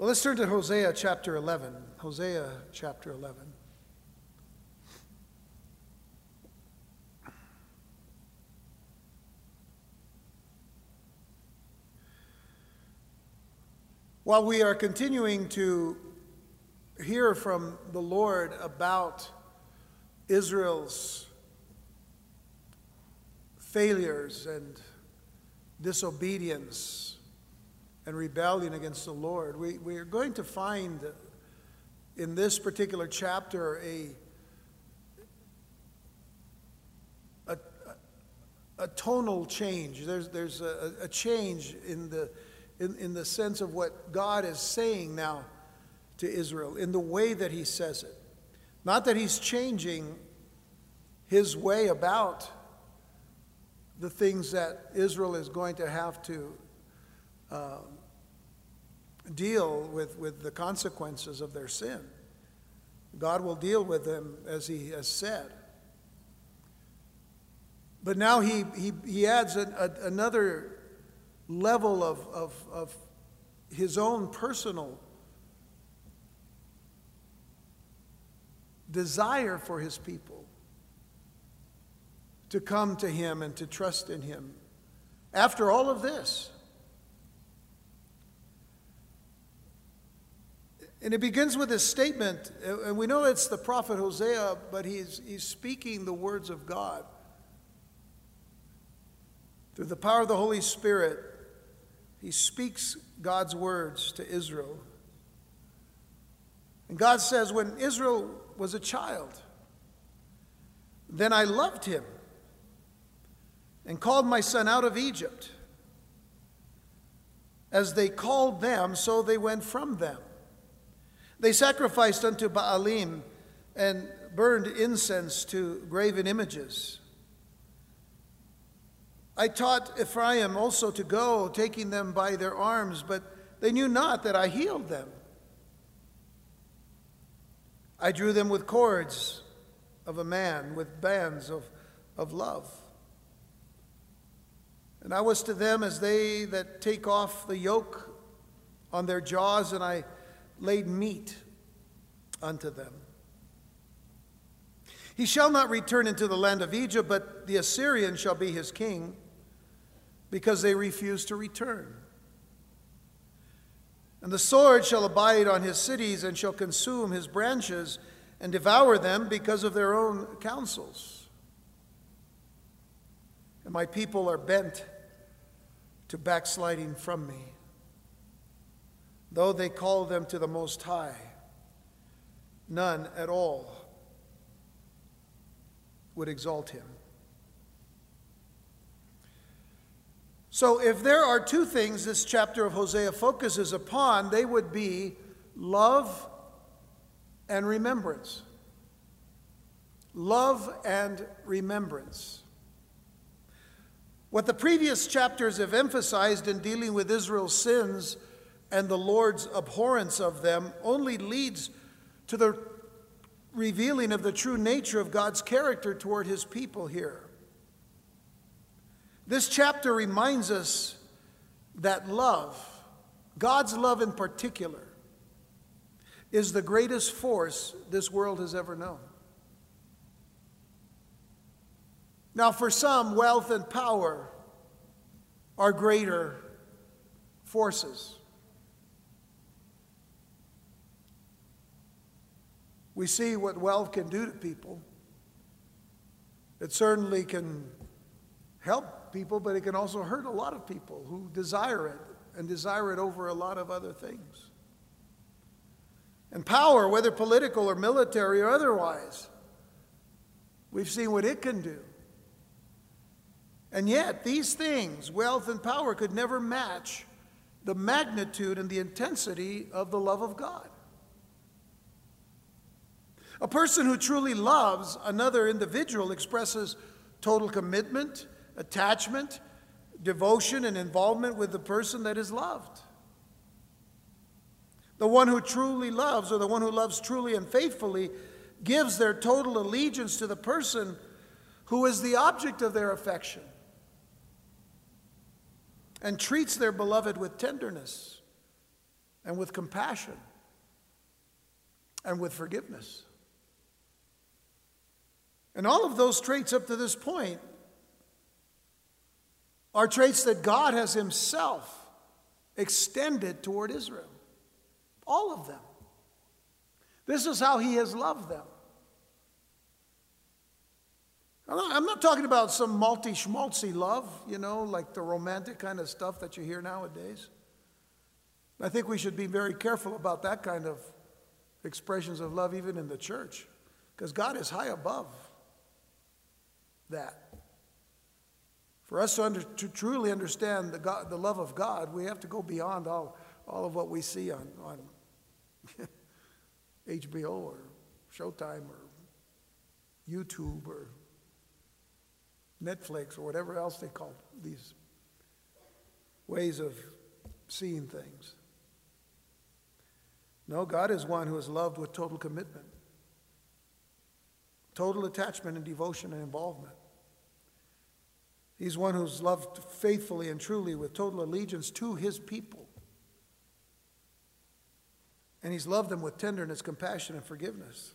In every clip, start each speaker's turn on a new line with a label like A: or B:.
A: Well, let's turn to Hosea chapter 11. Hosea chapter 11. While we are continuing to hear from the Lord about Israel's failures and disobedience and rebellion against the Lord, we, we are going to find in this particular chapter a, a, a tonal change. There's, there's a, a change in the, in, in the sense of what God is saying now to Israel, in the way that He says it. Not that He's changing His way about the things that Israel is going to have to uh, deal with, with the consequences of their sin. God will deal with them as He has said. But now He, he, he adds a, another level of, of, of His own personal desire for His people to come to Him and to trust in Him. After all of this, And it begins with this statement, and we know it's the prophet Hosea, but he's, he's speaking the words of God. Through the power of the Holy Spirit, he speaks God's words to Israel. And God says, When Israel was a child, then I loved him and called my son out of Egypt. As they called them, so they went from them. They sacrificed unto Baalim and burned incense to graven images. I taught Ephraim also to go, taking them by their arms, but they knew not that I healed them. I drew them with cords of a man, with bands of, of love. And I was to them as they that take off the yoke on their jaws, and I laid meat unto them. He shall not return into the land of Egypt, but the Assyrian shall be his king, because they refuse to return. And the sword shall abide on his cities, and shall consume his branches, and devour them because of their own counsels. And my people are bent to backsliding from me though they call them to the Most High, none at all would exalt him. So, if there are two things this chapter of Hosea focuses upon, they would be love and remembrance. Love and remembrance. What the previous chapters have emphasized in dealing with Israel's sins and the Lord's abhorrence of them only leads to the revealing of the true nature of God's character toward his people here. This chapter reminds us that love, God's love in particular, is the greatest force this world has ever known. Now, for some, wealth and power are greater forces. We see what wealth can do to people. It certainly can help people, but it can also hurt a lot of people who desire it and desire it over a lot of other things. And power, whether political or military or otherwise, we've seen what it can do. And yet, these things, wealth and power, could never match the magnitude and the intensity of the love of God. A person who truly loves another individual expresses total commitment, attachment, devotion, and involvement with the person that is loved. The one who truly loves, or the one who loves truly and faithfully, gives their total allegiance to the person who is the object of their affection and treats their beloved with tenderness and with compassion and with forgiveness. And all of those traits up to this point are traits that God has Himself extended toward Israel. All of them. This is how He has loved them. I'm not talking about some multi schmaltzy love, you know, like the romantic kind of stuff that you hear nowadays. I think we should be very careful about that kind of expressions of love, even in the church, because God is high above that. For us to, under, to truly understand the, God, the love of God, we have to go beyond all, all of what we see on, on HBO or Showtime or YouTube or Netflix or whatever else they call these ways of seeing things. No, God is one who is loved with total commitment, total attachment and devotion and involvement. He's one who's loved faithfully and truly with total allegiance to his people. And he's loved them with tenderness, compassion, and forgiveness.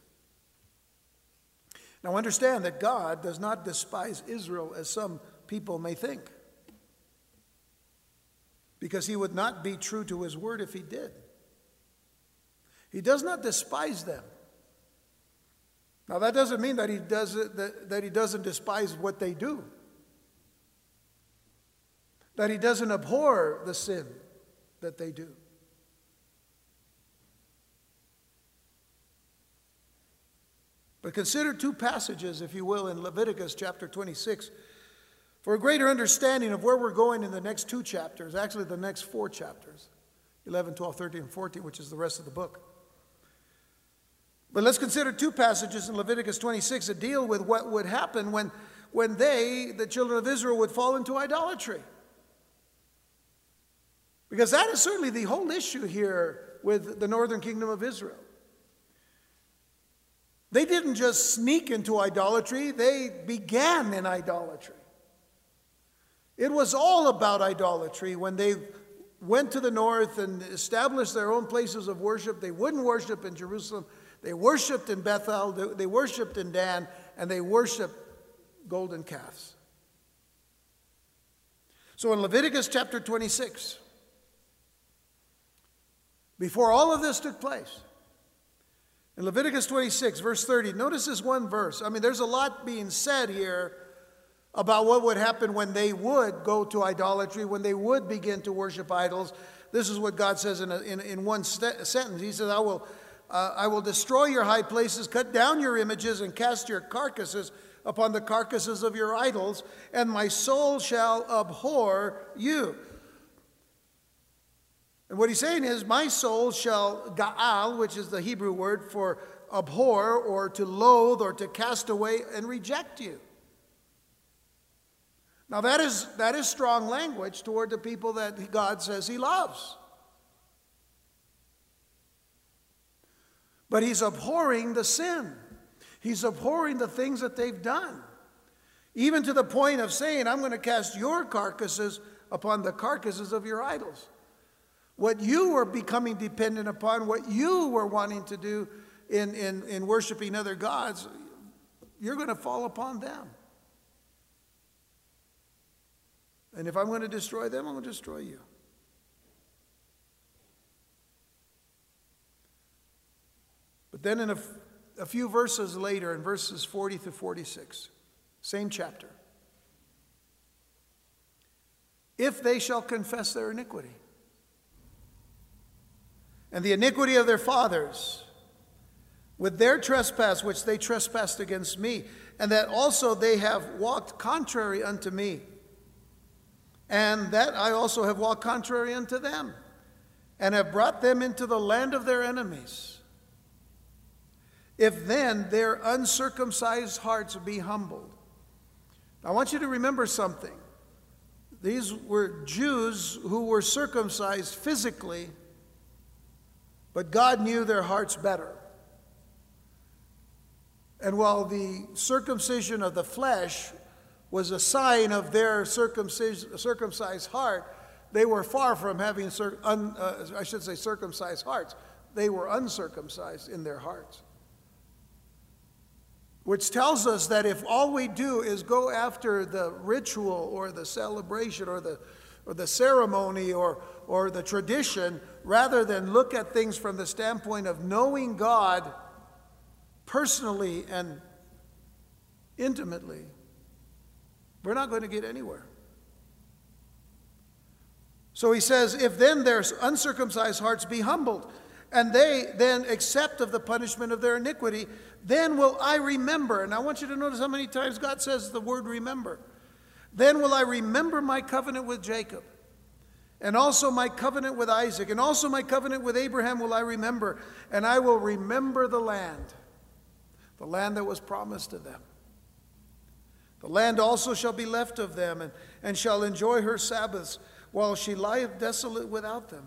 A: Now, understand that God does not despise Israel as some people may think, because he would not be true to his word if he did. He does not despise them. Now, that doesn't mean that he, does that, that he doesn't despise what they do, that he doesn't abhor the sin that they do. But consider two passages, if you will, in Leviticus chapter 26 for a greater understanding of where we're going in the next two chapters, actually, the next four chapters 11, 12, 13, and 14, which is the rest of the book. But let's consider two passages in Leviticus 26 that deal with what would happen when, when they, the children of Israel, would fall into idolatry. Because that is certainly the whole issue here with the northern kingdom of Israel. They didn't just sneak into idolatry, they began in idolatry. It was all about idolatry when they went to the north and established their own places of worship. They wouldn't worship in Jerusalem, they worshiped in Bethel, they worshiped in Dan, and they worshiped golden calves. So in Leviticus chapter 26, before all of this took place, in Leviticus 26, verse 30, notice this one verse. I mean, there's a lot being said here about what would happen when they would go to idolatry, when they would begin to worship idols. This is what God says in, a, in, in, one st- sentence. He says, I will, uh, I will destroy your high places, cut down your images, and cast your carcasses upon the carcasses of your idols, and my soul shall abhor you. And what he's saying is, My soul shall ga'al, which is the Hebrew word for abhor or to loathe or to cast away and reject you. Now, that is, that is strong language toward the people that God says he loves. But he's abhorring the sin, he's abhorring the things that they've done. Even to the point of saying, I'm going to cast your carcasses upon the carcasses of your idols. What you were becoming dependent upon, what you were wanting to do in, in, in worshiping other gods, you're going to fall upon them. And if I'm going to destroy them, I'm going to destroy you. But then, in a, a few verses later, in verses 40 to 46, same chapter, if they shall confess their iniquity, and the iniquity of their fathers with their trespass which they trespassed against me, and that also they have walked contrary unto me, and that I also have walked contrary unto them, and have brought them into the land of their enemies. If then their uncircumcised hearts be humbled. I want you to remember something. These were Jews who were circumcised physically but God knew their hearts better. And while the circumcision of the flesh was a sign of their circumcised heart, they were far from having, un, uh, I should say, circumcised hearts. They were uncircumcised in their hearts. Which tells us that if all we do is go after the ritual or the celebration or the, or the ceremony or, or the tradition, rather than look at things from the standpoint of knowing God personally and intimately, we're not going to get anywhere. So he says, If then their uncircumcised hearts be humbled, and they then accept of the punishment of their iniquity, then will I remember. And I want you to notice how many times God says the word remember. Then will I remember my covenant with Jacob, and also my covenant with Isaac, and also my covenant with Abraham will I remember, and I will remember the land, the land that was promised to them. The land also shall be left of them, and, and shall enjoy her Sabbaths, while she lieth desolate without them.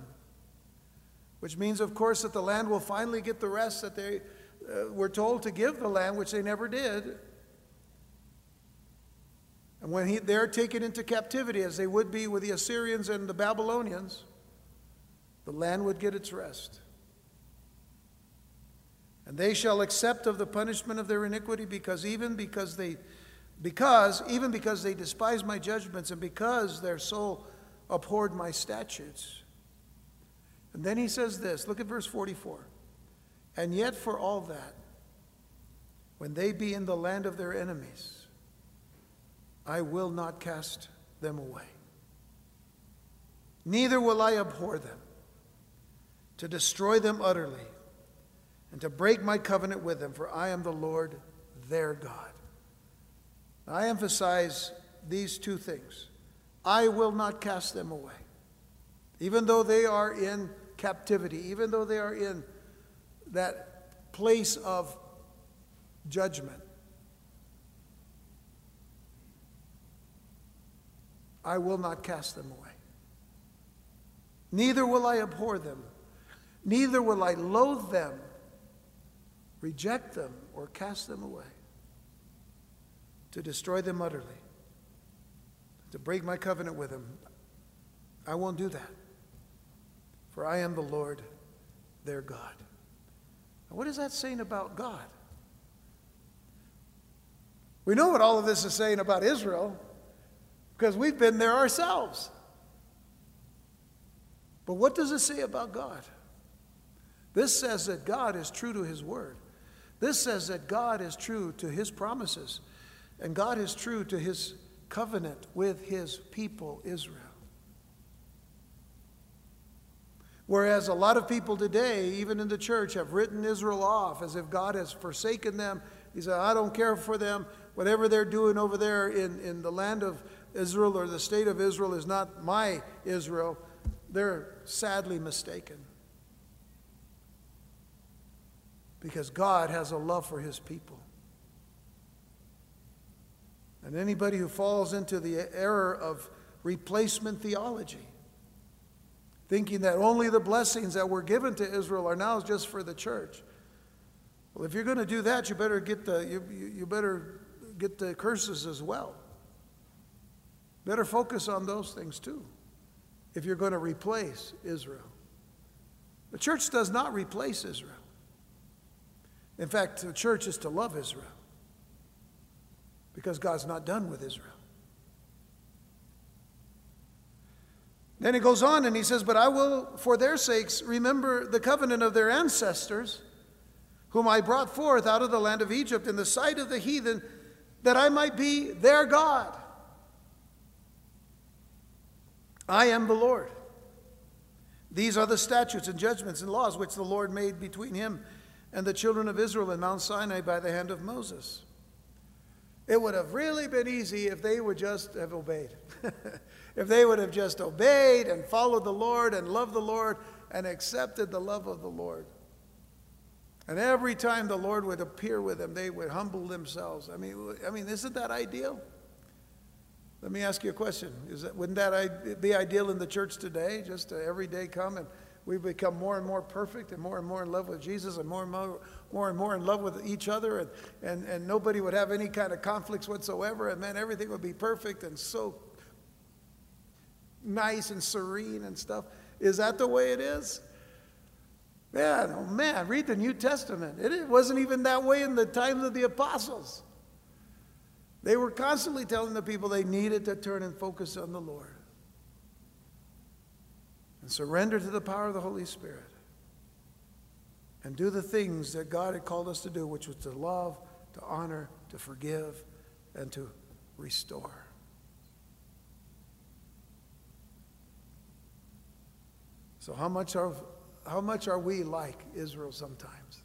A: Which means, of course, that the land will finally get the rest that they uh, were told to give the land, which they never did. And when he, they're taken into captivity, as they would be with the Assyrians and the Babylonians, the land would get its rest. And they shall accept of the punishment of their iniquity, because even because they, because even because they despise my judgments, and because their soul abhorred my statutes. And then he says this. Look at verse 44. And yet, for all that, when they be in the land of their enemies, I will not cast them away. Neither will I abhor them, to destroy them utterly, and to break my covenant with them, for I am the Lord their God. I emphasize these two things. I will not cast them away. Even though they are in captivity, even though they are in that place of judgment, I will not cast them away. Neither will I abhor them, neither will I loathe them, reject them, or cast them away, to destroy them utterly, to break my covenant with them. I won't do that, for I am the Lord their God. Now, what is that saying about God? We know what all of this is saying about Israel because we've been there ourselves. But what does it say about God? This says that God is true to his word. This says that God is true to his promises. And God is true to his covenant with his people, Israel. Whereas a lot of people today, even in the church, have written Israel off as if God has forsaken them. He said, I don't care for them. Whatever they're doing over there in, in the land of Israel or the state of Israel is not my Israel, they're sadly mistaken. Because God has a love for his people. And anybody who falls into the error of replacement theology, thinking that only the blessings that were given to Israel are now just for the church. Well, if you're going to do that, you better get the, you, you better get the curses as well. Better focus on those things too if you're going to replace Israel. The church does not replace Israel. In fact, the church is to love Israel because God's not done with Israel. Then he goes on and he says, But I will, for their sakes, remember the covenant of their ancestors, whom I brought forth out of the land of Egypt in the sight of the heathen, that I might be their God. I am the Lord. These are the statutes and judgments and laws which the Lord made between him and the children of Israel in Mount Sinai by the hand of Moses. It would have really been easy if they would just have obeyed. if they would have just obeyed and followed the Lord and loved the Lord and accepted the love of the Lord. And every time the Lord would appear with them, they would humble themselves. I mean, I mean, isn't that ideal? Let me ask you a question. Is that, wouldn't that be ideal in the church today? Just to every day come and we become more and more perfect and more and more in love with Jesus and more and more, more and more in love with each other and, and, and nobody would have any kind of conflicts whatsoever and then everything would be perfect and so nice and serene and stuff. Is that the way it is? Man, oh man, read the New Testament. It wasn't even that way in the times of the apostles. They were constantly telling the people they needed to turn and focus on the Lord and surrender to the power of the Holy Spirit and do the things that God had called us to do, which was to love, to honor, to forgive, and to restore. So, how much are, how much are we like Israel sometimes?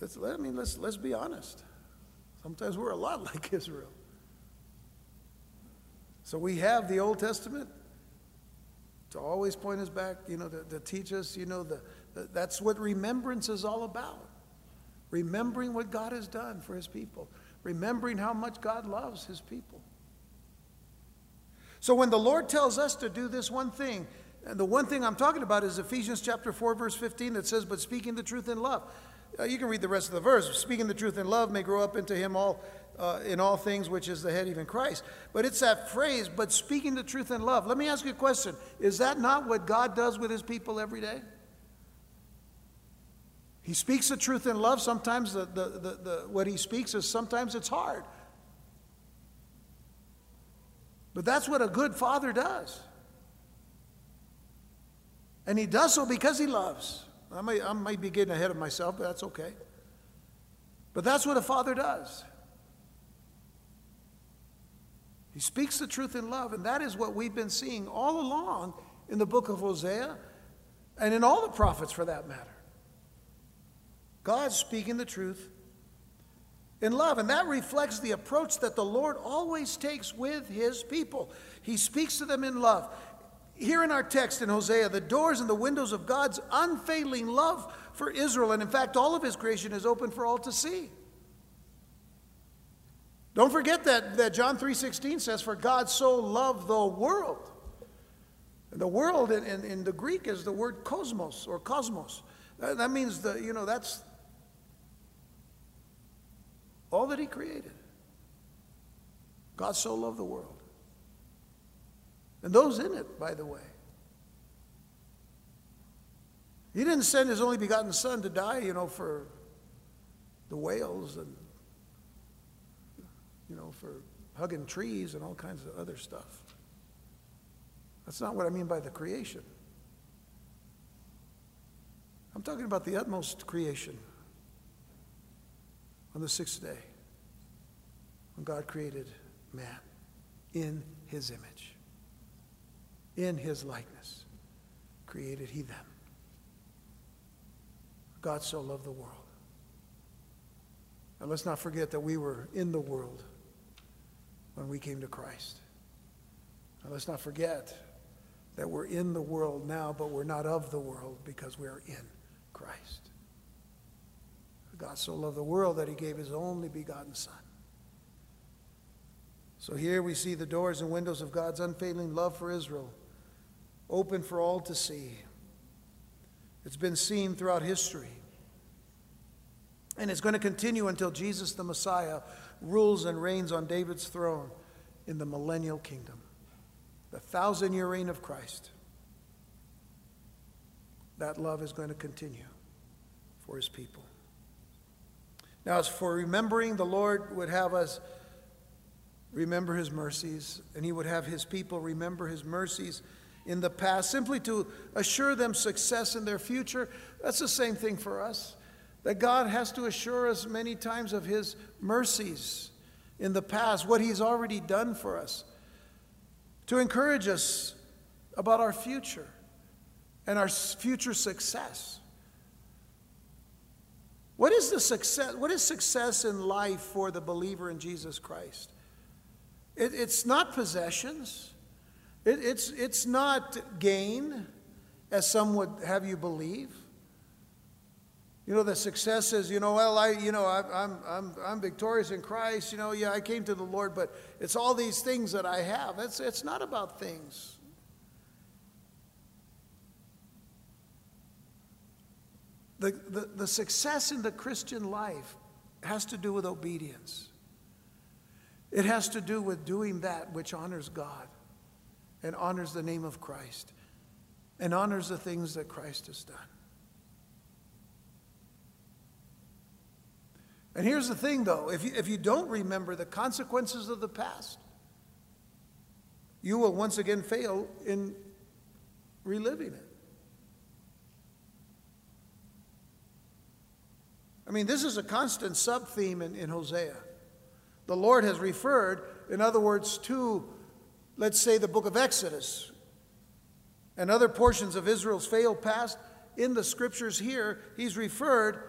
A: Let's, I mean, let's, let's be honest. Sometimes we're a lot like Israel. So, we have the Old Testament to always point us back, you know, to, to teach us, you know, the, the, that's what remembrance is all about. Remembering what God has done for his people, remembering how much God loves his people. So when the Lord tells us to do this one thing, and the one thing I'm talking about is Ephesians chapter 4, verse 15, that says, But speaking the truth in love. Uh, you can read the rest of the verse. Speaking the truth in love may grow up into him all uh, in all things, which is the head, even Christ. But it's that phrase, but speaking the truth in love. Let me ask you a question. Is that not what God does with his people every day? He speaks the truth in love. Sometimes the, the, the, the, what he speaks is sometimes it's hard. But that's what a good father does. And he does so because he loves. I might, I might be getting ahead of myself, but that's okay. But that's what a father does. He speaks the truth in love, and that is what we've been seeing all along in the book of Hosea and in all the prophets for that matter. God speaking the truth in love. And that reflects the approach that the Lord always takes with his people. He speaks to them in love. Here in our text in Hosea, the doors and the windows of God's unfailing love for Israel, and in fact, all of his creation is open for all to see. Don't forget that, that John 3.16 says, For God so loved the world. And the world in, in, in the Greek is the word cosmos or cosmos. That, that means the, you know, that's all that he created. God so loved the world. And those in it, by the way. He didn't send his only begotten son to die, you know, for the whales and, you know, for hugging trees and all kinds of other stuff. That's not what I mean by the creation. I'm talking about the utmost creation on the sixth day when God created man in his image, in his likeness, created he them. God so loved the world. And let's not forget that we were in the world when we came to Christ. And let's not forget that we're in the world now, but we're not of the world because we are in Christ. God so loved the world that he gave his only begotten Son. So here we see the doors and windows of God's unfailing love for Israel open for all to see. It's been seen throughout history. And it's going to continue until Jesus the Messiah rules and reigns on David's throne in the millennial kingdom, the thousand year reign of Christ. That love is going to continue for his people. Now, as for remembering, the Lord would have us remember his mercies, and he would have his people remember his mercies in the past, simply to assure them success in their future. That's the same thing for us. That God has to assure us many times of his mercies in the past, what he's already done for us, to encourage us about our future and our future success. What is the success? What is success in life for the believer in Jesus Christ? It, it's not possessions. It, it's, it's not gain, as some would have you believe. You know, the success is, you know, well, I, you know, I, I'm, I'm, I'm victorious in Christ. You know, yeah, I came to the Lord, but it's all these things that I have. It's, it's not about things. The, the, the success in the Christian life has to do with obedience. It has to do with doing that which honors God. And honors the name of Christ and honors the things that Christ has done. And here's the thing, though if you, if you don't remember the consequences of the past, you will once again fail in reliving it. I mean, this is a constant sub theme in, in Hosea. The Lord has referred, in other words, to, let's say, the book of Exodus and other portions of Israel's failed past. In the scriptures here, he's referred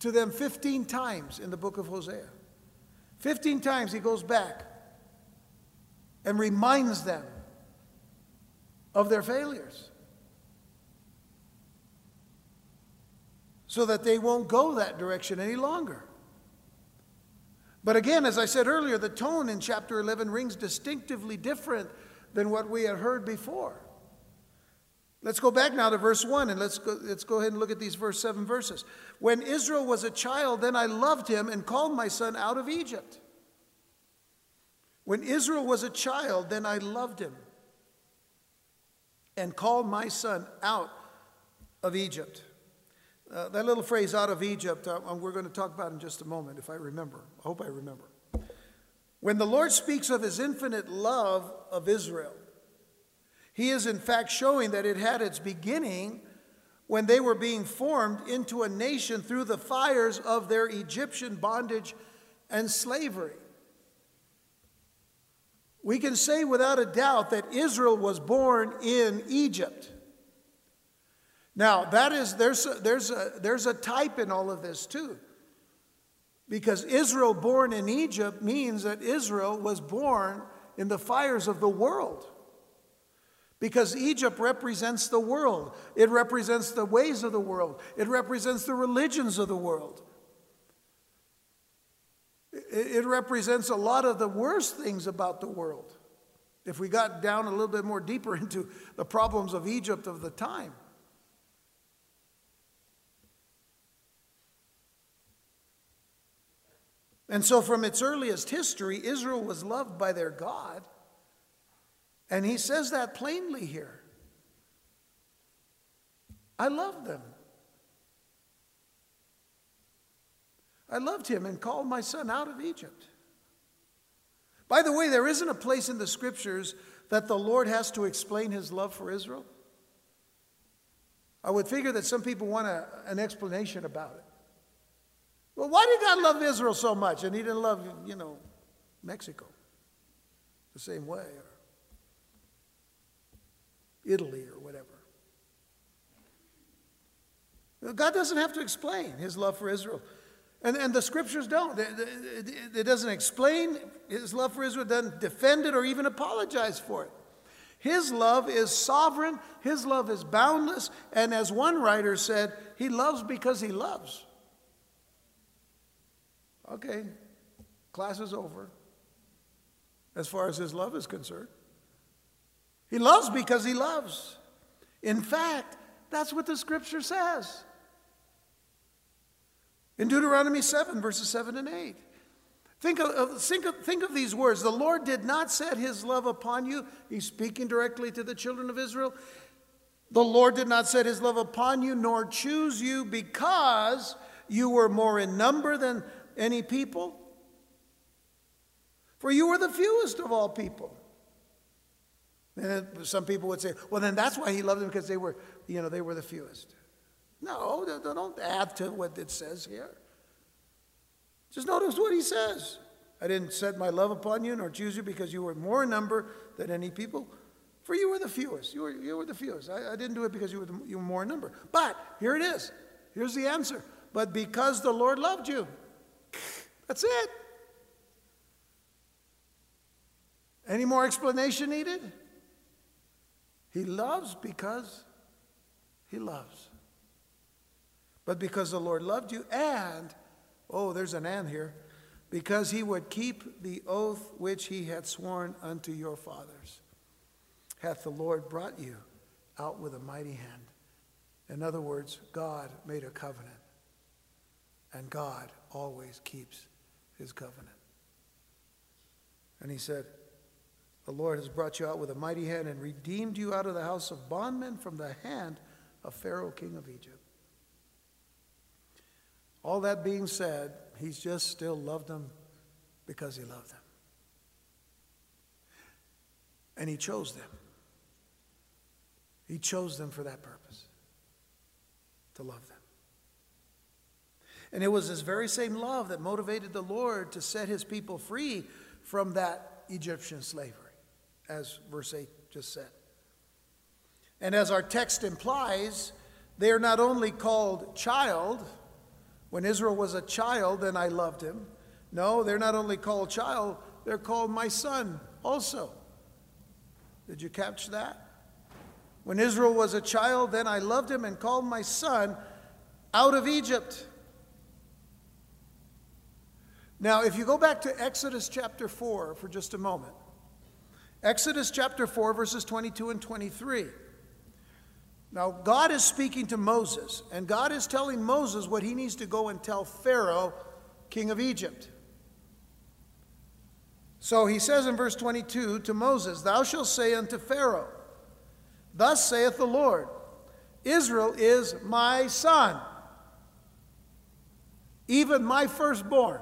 A: to them 15 times in the book of Hosea. 15 times he goes back and reminds them of their failures so that they won't go that direction any longer. But again, as I said earlier, the tone in chapter 11 rings distinctively different than what we had heard before. Let's go back now to verse 1 and let's go, let's go ahead and look at these verse 7 verses. When Israel was a child, then I loved him and called my son out of Egypt. When Israel was a child, then I loved him and called my son out of Egypt. Uh, that little phrase, out of Egypt, uh, we're going to talk about in just a moment, if I remember. I hope I remember. When the Lord speaks of his infinite love of Israel, he is in fact showing that it had its beginning when they were being formed into a nation through the fires of their Egyptian bondage and slavery. We can say without a doubt that Israel was born in Egypt. Now, that is, there's a, there's, a, there's a type in all of this too. Because Israel born in Egypt means that Israel was born in the fires of the world. Because Egypt represents the world, it represents the ways of the world, it represents the religions of the world. It represents a lot of the worst things about the world. If we got down a little bit more deeper into the problems of Egypt of the time. And so, from its earliest history, Israel was loved by their God. And he says that plainly here. I love them. I loved him and called my son out of Egypt. By the way, there isn't a place in the scriptures that the Lord has to explain his love for Israel. I would figure that some people want a, an explanation about it. Well, why did God love Israel so much and he didn't love, you know, Mexico the same way or Italy or whatever? God doesn't have to explain his love for Israel. And, and the scriptures don't. It, it, it doesn't explain his love for Israel, doesn't defend it or even apologize for it. His love is sovereign, his love is boundless, and as one writer said, he loves because he loves. Okay, class is over as far as his love is concerned. He loves because he loves. In fact, that's what the scripture says. In Deuteronomy 7, verses 7 and 8. Think of, think, of, think of these words. The Lord did not set his love upon you. He's speaking directly to the children of Israel. The Lord did not set his love upon you, nor choose you because you were more in number than any people. For you were the fewest of all people. And some people would say, well, then that's why he loved them because they were, you know, they were the fewest. No, don't add to what it says here. Just notice what he says. I didn't set my love upon you nor choose you because you were more in number than any people, for you were the fewest. You were, you were the fewest. I, I didn't do it because you were, the, you were more in number. But here it is. Here's the answer. But because the Lord loved you. That's it. Any more explanation needed? He loves because he loves but because the Lord loved you, and, oh, there's an and here, because he would keep the oath which he had sworn unto your fathers, hath the Lord brought you out with a mighty hand. In other words, God made a covenant, and God always keeps his covenant. And he said, The Lord has brought you out with a mighty hand and redeemed you out of the house of bondmen from the hand of Pharaoh, king of Egypt. All that being said, he's just still loved them because he loved them. And he chose them. He chose them for that purpose to love them. And it was this very same love that motivated the Lord to set his people free from that Egyptian slavery, as verse 8 just said. And as our text implies, they are not only called child, when Israel was a child, then I loved him. No, they're not only called child, they're called my son also. Did you catch that? When Israel was a child, then I loved him and called my son out of Egypt. Now, if you go back to Exodus chapter 4 for just a moment, Exodus chapter 4, verses 22 and 23. Now, God is speaking to Moses, and God is telling Moses what he needs to go and tell Pharaoh, king of Egypt. So he says in verse 22 to Moses, Thou shalt say unto Pharaoh, Thus saith the Lord, Israel is my son, even my firstborn.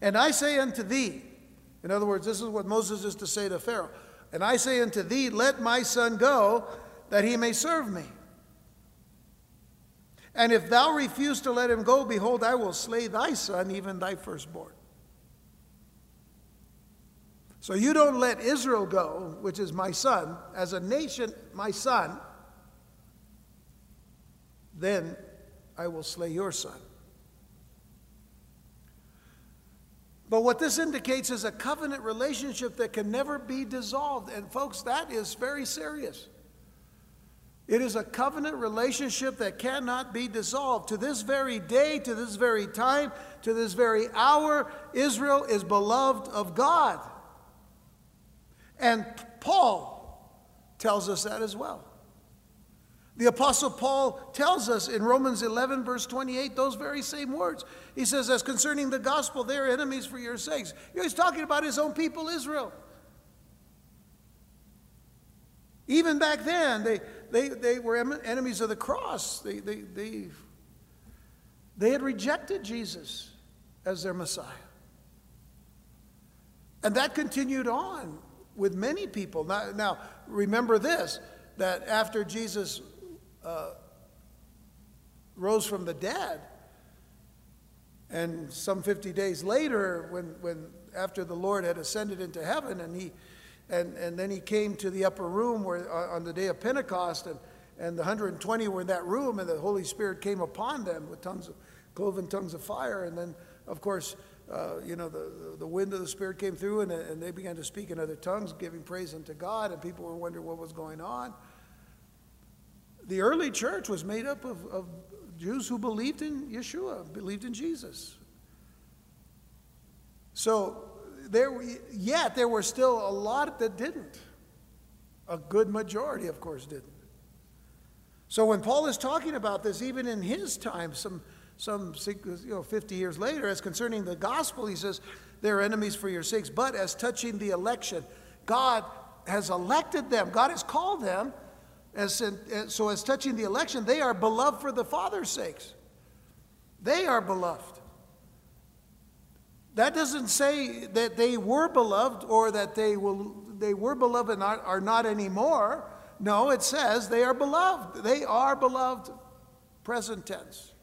A: And I say unto thee, in other words, this is what Moses is to say to Pharaoh, and I say unto thee, Let my son go, that he may serve me. And if thou refuse to let him go, behold, I will slay thy son, even thy firstborn. So you don't let Israel go, which is my son, as a nation, my son, then I will slay your son. But what this indicates is a covenant relationship that can never be dissolved. And folks, that is very serious. It is a covenant relationship that cannot be dissolved. To this very day, to this very time, to this very hour, Israel is beloved of God. And Paul tells us that as well. The Apostle Paul tells us in Romans 11, verse 28, those very same words. He says, As concerning the gospel, they are enemies for your sakes. He's talking about his own people, Israel. Even back then, they, they, they were enemies of the cross. They, they, they, they had rejected Jesus as their Messiah. And that continued on with many people. Now, now remember this that after Jesus uh, rose from the dead. And some 50 days later, when, when after the Lord had ascended into heaven, and he and, and then he came to the upper room where uh, on the day of Pentecost, and, and the 120 were in that room, and the Holy Spirit came upon them with tongues of cloven tongues of fire. And then, of course, uh, you know, the, the wind of the Spirit came through, and, and they began to speak in other tongues, giving praise unto God, and people were wondering what was going on the early church was made up of, of Jews who believed in Yeshua, believed in Jesus. So there, yet there were still a lot that didn't. A good majority, of course, didn't. So when Paul is talking about this, even in his time, some, some you know, 50 years later, as concerning the gospel, he says, they're enemies for your sakes. But as touching the election, God has elected them, God has called them as in, eh, so, as touching the election, they are beloved for the Father's sakes. They are beloved. That doesn't say that they were beloved or that they, will, they were beloved and are, are not anymore. No, it says they are beloved. They are beloved, present tense.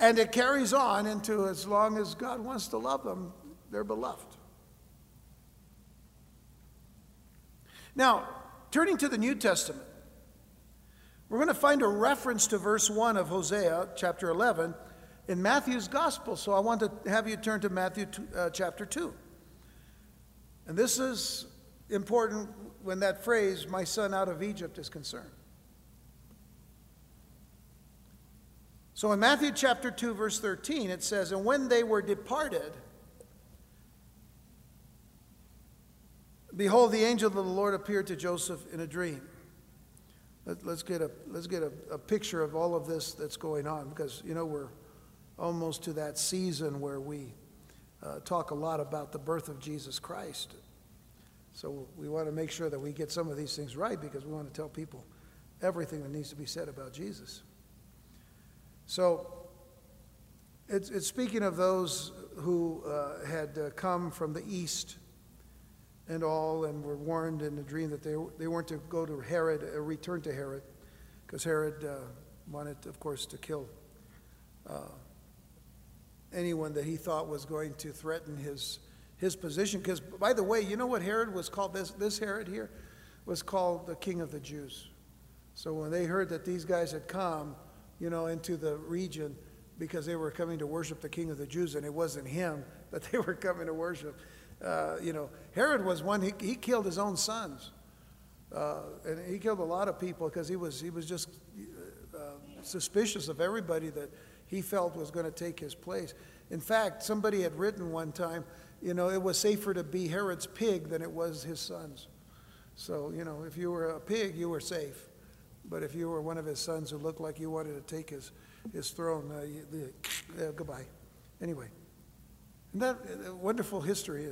A: And it carries on into as long as God wants to love them, they're beloved. Now, Turning to the New Testament, we're going to find a reference to verse 1 of Hosea chapter 11 in Matthew's gospel. So I want to have you turn to Matthew uh, chapter 2. And this is important when that phrase, my son out of Egypt, is concerned. So in Matthew chapter 2, verse 13, it says, And when they were departed, Behold, the angel of the Lord appeared to Joseph in a dream. Let, us get, a, let's get a, a picture of all of this that's going on because, you know, we're almost to that season where we uh, talk a lot about the birth of Jesus Christ. So we want to make sure that we get some of these things right because we want to tell people everything that needs to be said about Jesus. So it's, it's speaking of those who uh, had uh, come from the east and all and were warned in a dream that they, they weren't to go to Herod or return to Herod because Herod uh, wanted, of course, to kill uh, anyone that he thought was going to threaten his, his position. Because, by the way, you know what Herod was called? This, this Herod here was called the king of the Jews. So when they heard that these guys had come, you know, into the region because they were coming to worship the king of the Jews, and it wasn't him that they were coming to worship. Uh, you know, Herod was one, he, he killed his own sons. Uh, and he killed a lot of people because he was, he was just uh, suspicious of everybody that he felt was going to take his place. In fact, somebody had written one time, you know, it was safer to be Herod's pig than it was his sons. So, you know, if you were a pig, you were safe. But if you were one of his sons who looked like you wanted to take his, his throne, uh, you, uh, goodbye. Anyway, that uh, wonderful history uh,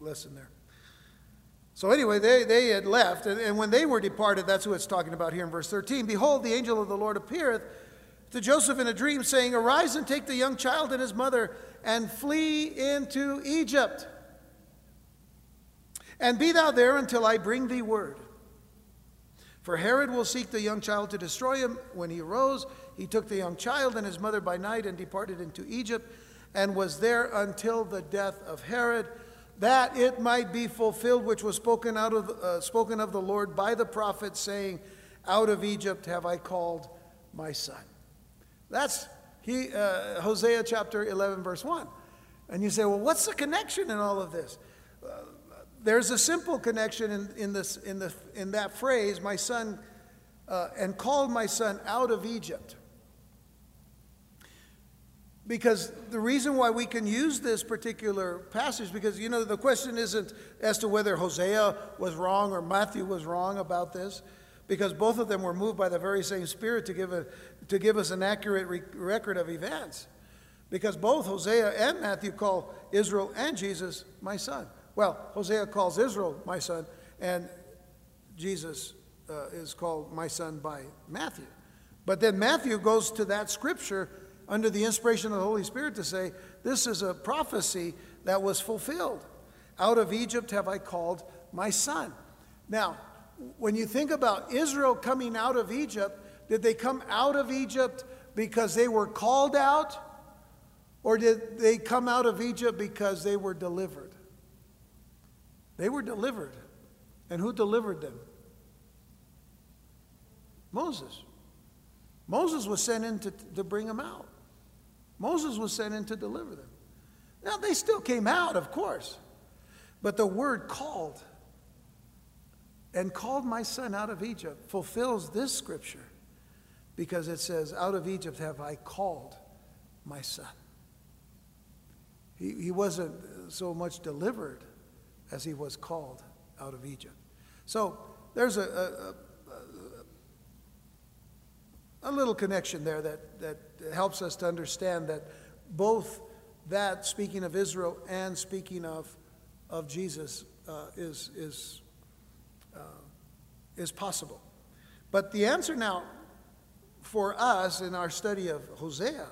A: lesson there. So anyway, they, they had left, and, and when they were departed, that's who it's talking about here in verse 13. Behold, the angel of the Lord appeareth to Joseph in a dream, saying, Arise and take the young child and his mother and flee into Egypt. And be thou there until I bring thee word. For Herod will seek the young child to destroy him. When he arose, he took the young child and his mother by night and departed into Egypt, and was there until the death of Herod, that it might be fulfilled which was spoken out of uh, spoken of the Lord by the prophet, saying, "Out of Egypt have I called my son." That's he, uh, Hosea chapter 11, verse 1. And you say, well, what's the connection in all of this? Uh, there's a simple connection in, in, this, in, the, in that phrase, my son, uh, and called my son out of Egypt. Because the reason why we can use this particular passage, because, you know, the question isn't as to whether Hosea was wrong or Matthew was wrong about this because both of them were moved by the very same Spirit to give, a, to give us an accurate re- record of events. Because both Hosea and Matthew call Israel and Jesus my son. Well, Hosea calls Israel my son, and Jesus uh, is called my son by Matthew. But then Matthew goes to that scripture under the inspiration of the Holy Spirit to say, This is a prophecy that was fulfilled. Out of Egypt have I called my son. Now, when you think about Israel coming out of Egypt, did they come out of Egypt because they were called out? Or did they come out of Egypt because they were delivered? They were delivered. And who delivered them? Moses. Moses was sent in to, to bring them out. Moses was sent in to deliver them. Now, they still came out, of course. But the word called and called my son out of Egypt fulfills this scripture because it says, Out of Egypt have I called my son. He, he wasn't so much delivered as he was called out of Egypt. So there's a, a, a, a little connection there that, that helps us to understand that both that, speaking of Israel and speaking of, of Jesus, uh, is, is uh, is possible. But the answer now for us in our study of Hosea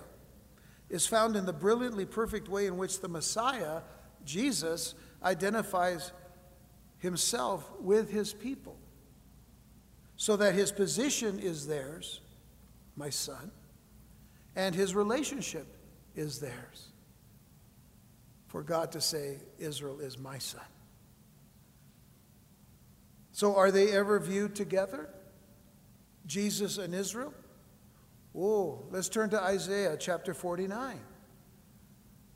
A: is found in the brilliantly perfect way in which the Messiah, Jesus, identifies himself with his people. So that his position is theirs, my son, and his relationship is theirs. For God to say, Israel is my son. So, are they ever viewed together? Jesus and Israel? Oh, let's turn to Isaiah chapter 49.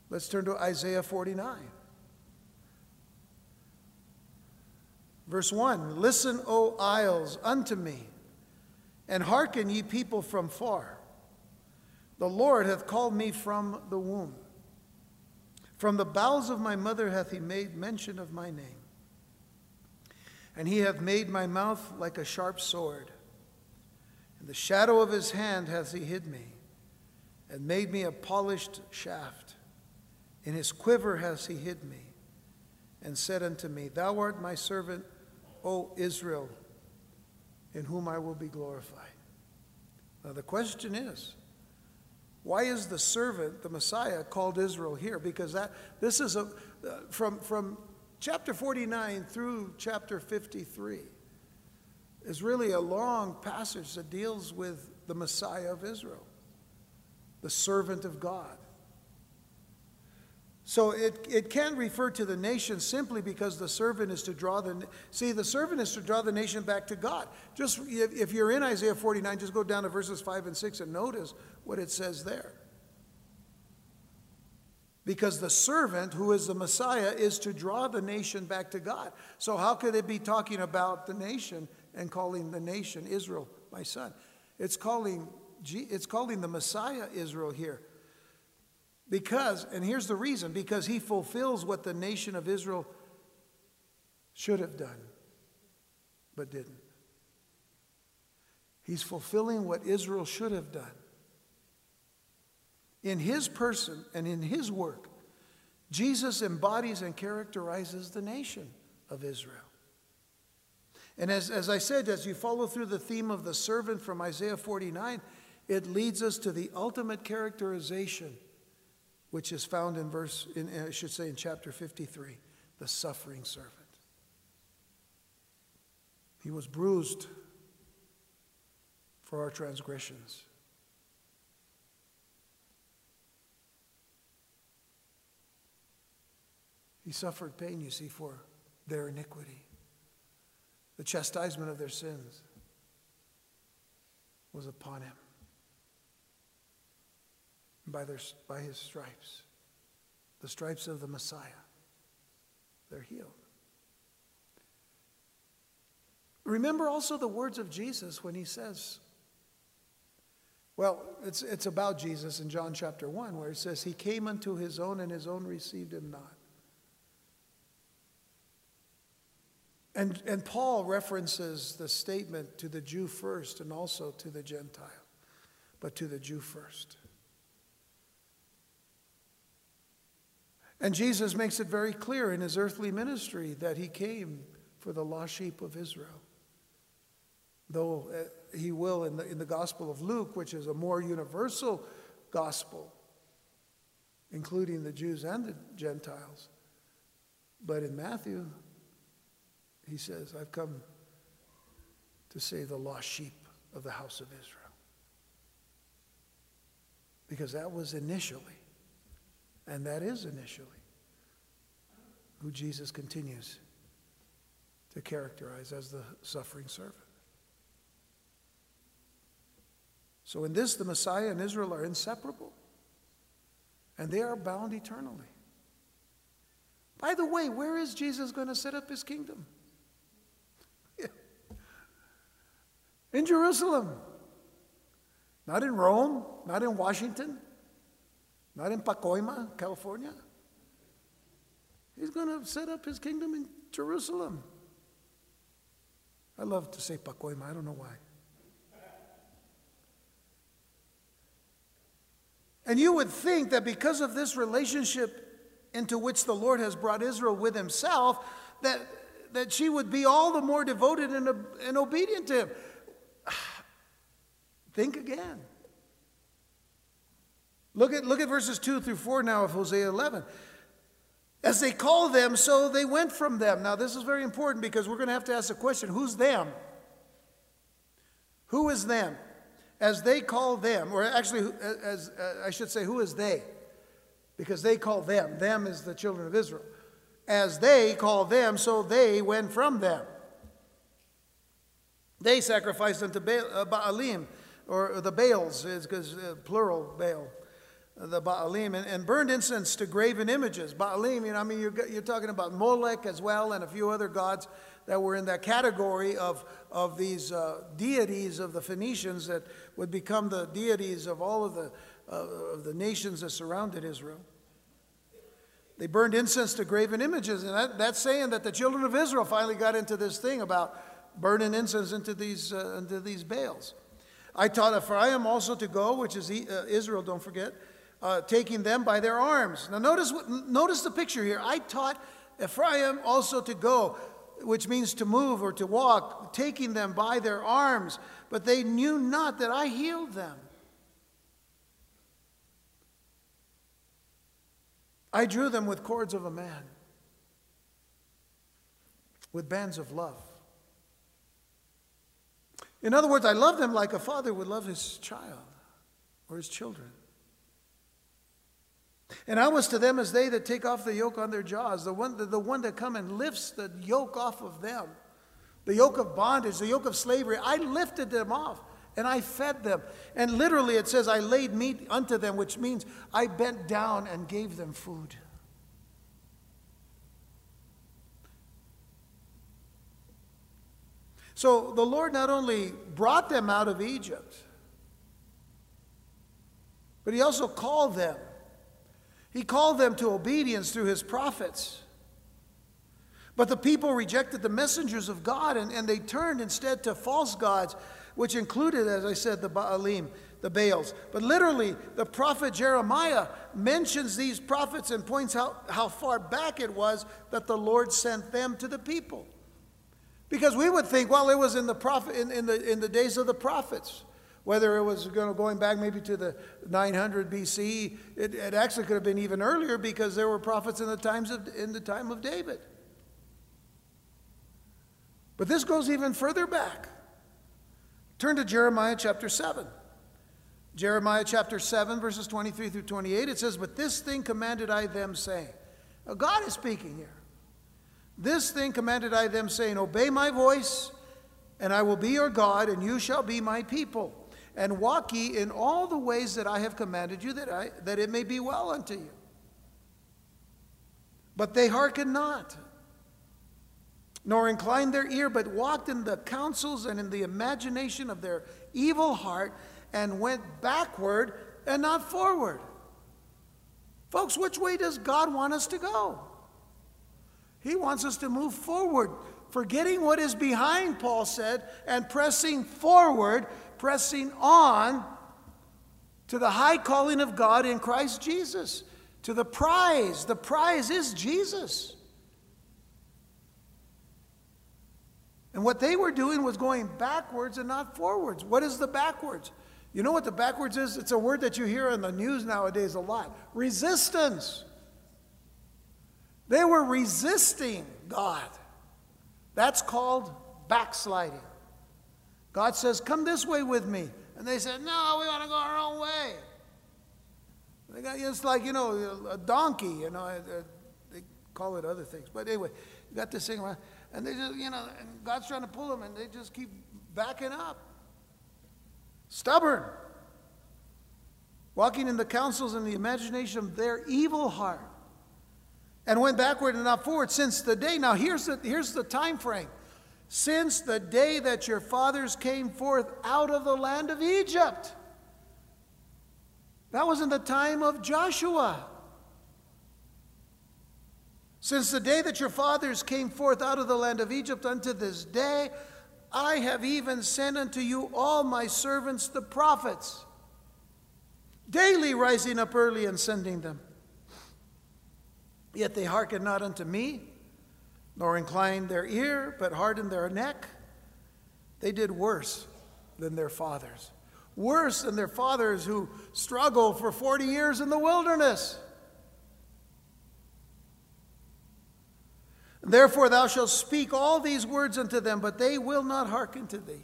A: Let's turn to Isaiah 49. Verse 1 Listen, O isles, unto me, and hearken, ye people from far. The Lord hath called me from the womb. From the bowels of my mother hath he made mention of my name. And he hath made my mouth like a sharp sword. In the shadow of his hand hath he hid me, and made me a polished shaft. In his quiver hath he hid me, and said unto me, Thou art my servant, O Israel, in whom I will be glorified. Now the question is, why is the servant, the Messiah, called Israel here? Because that this is a uh, from from chapter 49 through chapter 53 is really a long passage that deals with the Messiah of Israel, the servant of God. So it, it can refer to the nation simply because the servant is to draw the see the servant is to draw the nation back to God. Just if, if you're in Isaiah 49, just go down to verses 5 and 6 and notice what it says there. Because the servant, who is the Messiah, is to draw the nation back to God. So, how could it be talking about the nation and calling the nation Israel, my son? It's calling, it's calling the Messiah Israel here. Because, and here's the reason because he fulfills what the nation of Israel should have done, but didn't. He's fulfilling what Israel should have done. In his person and in his work, Jesus embodies and characterizes the nation of Israel. And as, as I said, as you follow through the theme of the servant from Isaiah 49, it leads us to the ultimate characterization which is found in verse, in, I should say in chapter 53, the suffering servant. He was bruised for our transgressions. He suffered pain, you see, for their iniquity. The chastisement of their sins was upon him by, their, by his stripes, the stripes of the Messiah, they're healed. Remember also the words of Jesus when he says, well, it's, it's about Jesus in John chapter 1, where he says, He came unto his own, and his own received him not. And, and Paul references the statement to the Jew first and also to the Gentile, but to the Jew first. And Jesus makes it very clear in his earthly ministry that he came for the lost sheep of Israel. Though uh, he will in the, in the Gospel of Luke, which is a more universal gospel, including the Jews and the Gentiles. But in Matthew, he says, I've come to save the lost sheep of the house of Israel. Because that was initially and that is initially who Jesus continues to characterize as the suffering servant. So, in this, the Messiah and Israel are inseparable, and they are bound eternally. By the way, where is Jesus going to set up his kingdom? In Jerusalem. Not in Rome, not in Washington, not in Pacoima, California. He's going to set up his kingdom in Jerusalem. I love to say Pacoima, I don't know why. And you would think that because of this relationship into which the Lord has brought Israel with himself, that, that she would be all the more devoted and, and obedient to him. Think again. Look at, look at verses 2 through 4 now of Hosea 11. As they call them, so they went from them. Now, this is very important because we're going to have to ask the question who's them? Who is them? As they call them, or actually, as uh, I should say, who is they? Because they call them. Them is the children of Israel. As they call them, so they went from them. They sacrificed unto Baal, uh, Baalim, or the Baals, because uh, plural Baal the Baalim, and, and, burned incense to graven images. Baalim, you know, I mean, you're, you're talking about Molech as well, and a few other gods that were in that category of, of these uh, deities of the Phoenicians that would become the deities of all of the, uh, of the nations that surrounded Israel. They burned incense to graven images, and that, that's saying that the children of Israel finally got into this thing about burning incense into these, uh, into these Baals. I taught, Ephraim also to go, which is uh, Israel, don't forget, uh, taking them by their arms. Now, notice, what, notice the picture here. I taught Ephraim also to go, which means to move or to walk, taking them by their arms, but they knew not that I healed them. I drew them with cords of a man, with bands of love. In other words, I love them like a father would love his child or his children. And I was to them as they that take off the yoke on their jaws, the one, the, the one that come and lifts the yoke off of them, the yoke of bondage, the yoke of slavery. I lifted them off and I fed them. And literally it says, I laid meat unto them, which means I bent down and gave them food. So the Lord not only brought them out of Egypt, but He also called them he called them to obedience through his prophets. But the people rejected the messengers of God and, and they turned instead to false gods, which included, as I said, the Baalim, the Baals. But literally, the prophet Jeremiah mentions these prophets and points out how far back it was that the Lord sent them to the people. Because we would think, well, it was in the, prophet, in, in the, in the days of the prophets whether it was going back maybe to the 900 BC, it, it, actually could have been even earlier because there were prophets in the times of, in the time of David. But this goes even further back. Turn to Jeremiah chapter 7. Jeremiah chapter 7, verses 23 through 28, it says, But this thing commanded I them, saying, now God is speaking here. This thing commanded I them, saying, Obey my voice, and I will be your God, and you shall be my people and walk ye in all the ways that I have commanded you, that, I, that it may be well unto you. But they hearkened not, nor inclined their ear, but walked in the counsels and in the imagination of their evil heart, and went backward and not forward. Folks, which way does God want us to go? He wants us to move forward, forgetting what is behind, Paul said, and pressing forward pressing on to the high calling of God in Christ Jesus, to the prize. The prize is Jesus. And what they were doing was going backwards and not forwards. What is the backwards? You know what the backwards is? It's a word that you hear in the news nowadays a lot resistance. They were resisting God. That's called backsliding. God says, Come this way with me. And they said, No, we want to go our own way. They got, it's like, you know, a donkey, you know, uh, they call it other things. But anyway, you got this thing around. And they just, you know, and God's trying to pull them, and they just keep backing up. Stubborn. Walking in the counsels and the imagination of their evil heart. And went backward and not forward since the day. Now, here's the, here's the time frame since the day that your fathers came forth out of the land of Egypt. That was in the time of Joshua. Since the day that your fathers came forth out of the land of Egypt unto this day, I have even sent unto you all my servants the prophets, daily rising up early and sending them. Yet they hearken not unto me nor inclined their ear, but hardened their neck. They did worse than their fathers. Worse than their fathers who struggled for 40 years in the wilderness. Therefore, thou shalt speak all these words unto them, but they will not hearken to thee.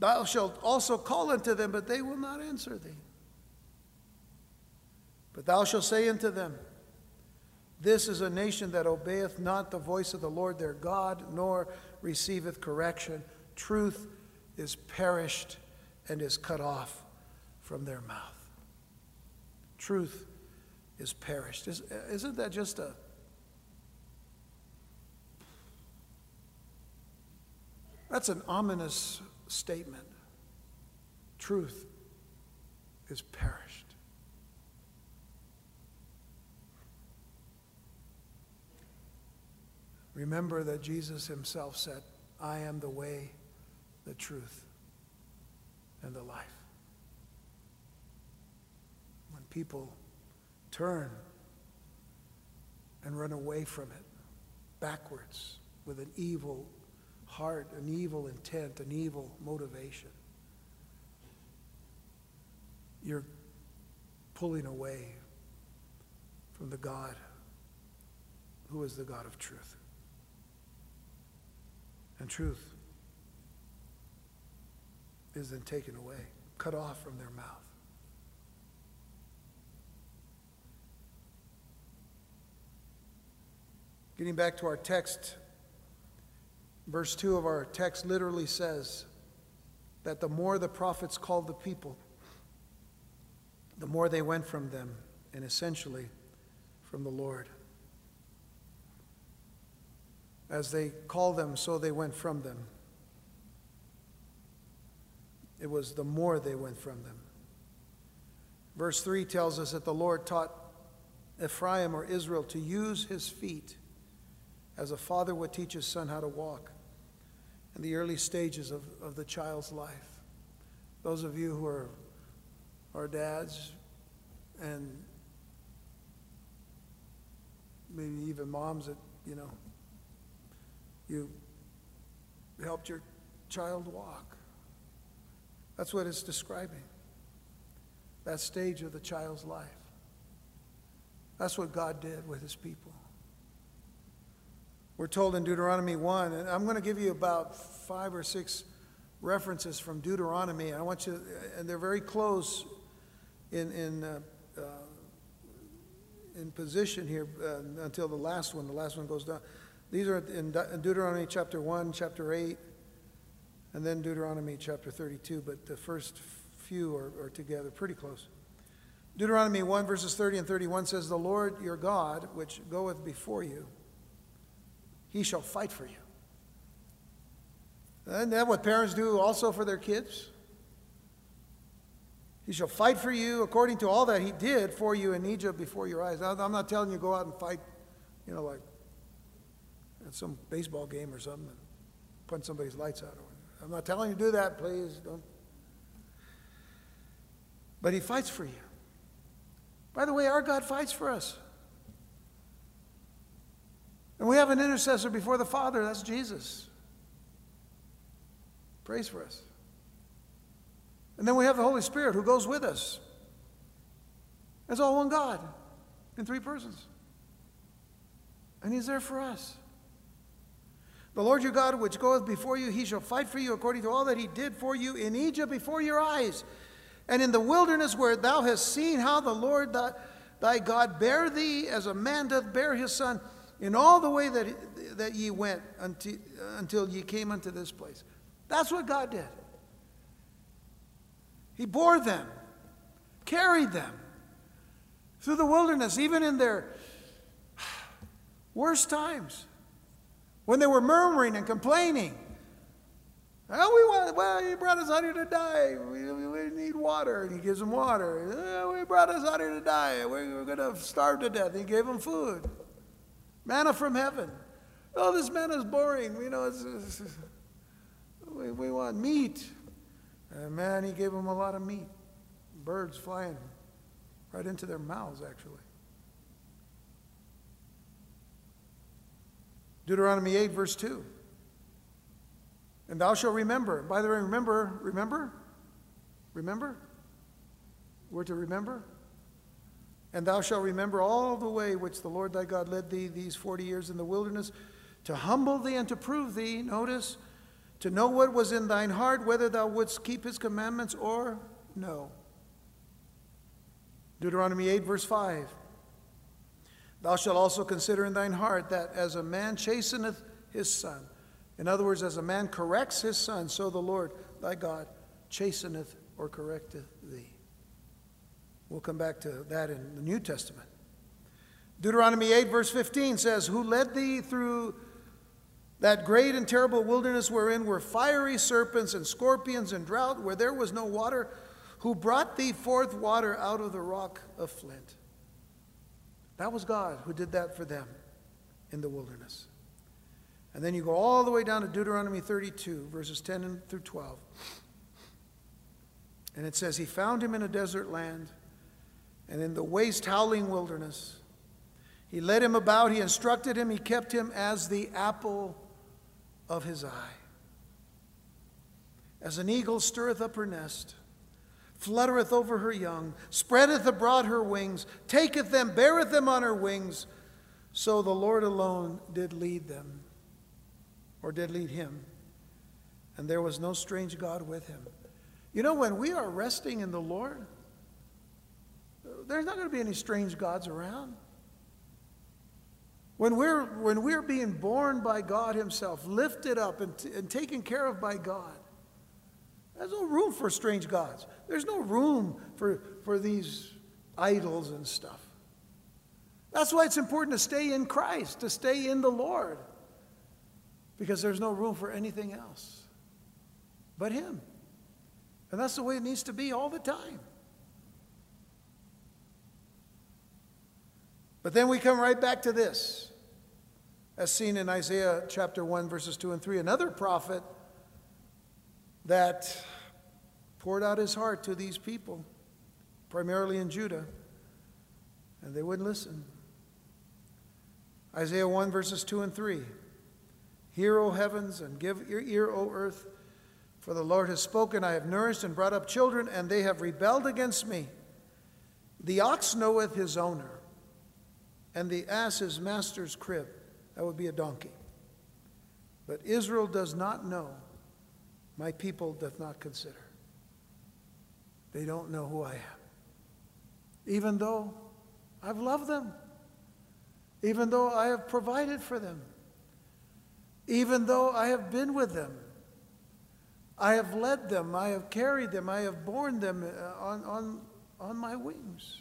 A: Thou shalt also call unto them, but they will not answer thee. But thou shalt say unto them, this is a nation that obeyeth not the voice of the Lord their God, nor receiveth correction. Truth is perished and is cut off from their mouth. Truth is perished. Isn't that just a That's an ominous statement. Truth is perished. Remember that Jesus himself said, I am the way, the truth, and the life. When people turn and run away from it backwards with an evil heart, an evil intent, an evil motivation. You're pulling away from the God who is the God of truth. And truth is then taken away, cut off from their mouth. Getting back to our text, verse 2 of our text literally says that the more the prophets called the people, the more they went from them, and essentially from the Lord. As they called them, so they went from them. It was the more they went from them. Verse 3 tells us that the Lord taught Ephraim or Israel to use his feet as a father would teach his son how to walk in the early stages of, of the child's life. Those of you who are, are dads and maybe even moms that, you know, you helped your child walk. That's what it's describing. That stage of the child's life. That's what God did with his people. We're told in Deuteronomy 1, and I'm going to give you about five or six references from Deuteronomy. I want you, and they're very close in, in, uh, uh, in position here uh, until the last one. The last one goes down. These are in Deuteronomy chapter 1, chapter 8, and then Deuteronomy chapter 32, but the first few are, are together, pretty close. Deuteronomy 1, verses 30 and 31 says, The Lord your God, which goeth before you, he shall fight for you. Isn't that what parents do also for their kids? He shall fight for you according to all that he did for you in Egypt before your eyes. I'm not telling you go out and fight, you know, like at some baseball game or something and punch somebody's lights out. I'm not telling you to do that, please. Don't. But he fights for you. By the way, our God fights for us. And we have an intercessor before the Father, that's Jesus. Prays for us. And then we have the Holy Spirit who goes with us. It's all one God in three persons. And He's there for us. The Lord your God, which goeth before you, he shall fight for you according to all that he did for you in Egypt before your eyes. And in the wilderness where thou hast seen how the Lord thy, God bare thee as a man doth bear his son in all the way that, that ye went until, until ye came unto this place. That's what God did. He bore them, carried them through the wilderness, even in their worst times, when they were murmuring and complaining. Oh, we want, well, he brought us out here to die. We, we need water. And he gives them water. Oh, we brought us out here to die. We're, we're going to starve to death. He gave them food. Manna from heaven. Oh, this manna is boring. You know, it's, it's, we, we want meat. And man, he gave them a lot of meat. Birds flying right into their mouths, actually. Deuteronomy 8, verse 2. And thou shalt remember. By the way, remember, remember, remember. We're to remember. And thou shalt remember all the way which the Lord thy God led thee these forty years in the wilderness, to humble thee and to prove thee, notice, to know what was in thine heart, whether thou wouldst keep his commandments or no. Deuteronomy 8, verse 5. Thou shalt also consider in thine heart that as a man chasteneth his son, in other words, as a man corrects his son, so the Lord thy God chasteneth or correcteth thee. We'll come back to that in the New Testament. Deuteronomy 8, verse 15 says, Who led thee through that great and terrible wilderness wherein were fiery serpents and scorpions and drought, where there was no water, who brought thee forth water out of the rock of flint. That was God who did that for them in the wilderness. And then you go all the way down to Deuteronomy 32, verses 10 through 12. And it says, He found him in a desert land and in the waste, howling wilderness. He led him about, he instructed him, he kept him as the apple of his eye. As an eagle stirreth up her nest, fluttereth over her young, spreadeth abroad her wings, taketh them, beareth them on her wings, so the Lord alone did lead them, or did lead him, and there was no strange God with him. You know, when we are resting in the Lord, there's not going to be any strange gods around. When we're, when we're being borne by God Himself, lifted up and, t- and taken care of by God, there's no room for strange gods. There's no room for, for these idols and stuff. That's why it's important to stay in Christ, to stay in the Lord, because there's no room for anything else but Him. And that's the way it needs to be all the time. But then we come right back to this, as seen in Isaiah chapter 1, verses 2 and 3. Another prophet that poured out his heart to these people, primarily in Judah, and they wouldn't listen. Isaiah 1, verses 2 and 3. Hear, O heavens, and give your ear, O earth, for the Lord has spoken. I have nourished and brought up children, and they have rebelled against me. The ox knoweth his owner, and the ass his master's crib. That would be a donkey. But Israel does not know, my people doth not consider. They don't know who I am. Even though I've loved them, even though I have provided for them, even though I have been with them. I have led them, I have carried them, I have borne them uh, on, on, on my wings.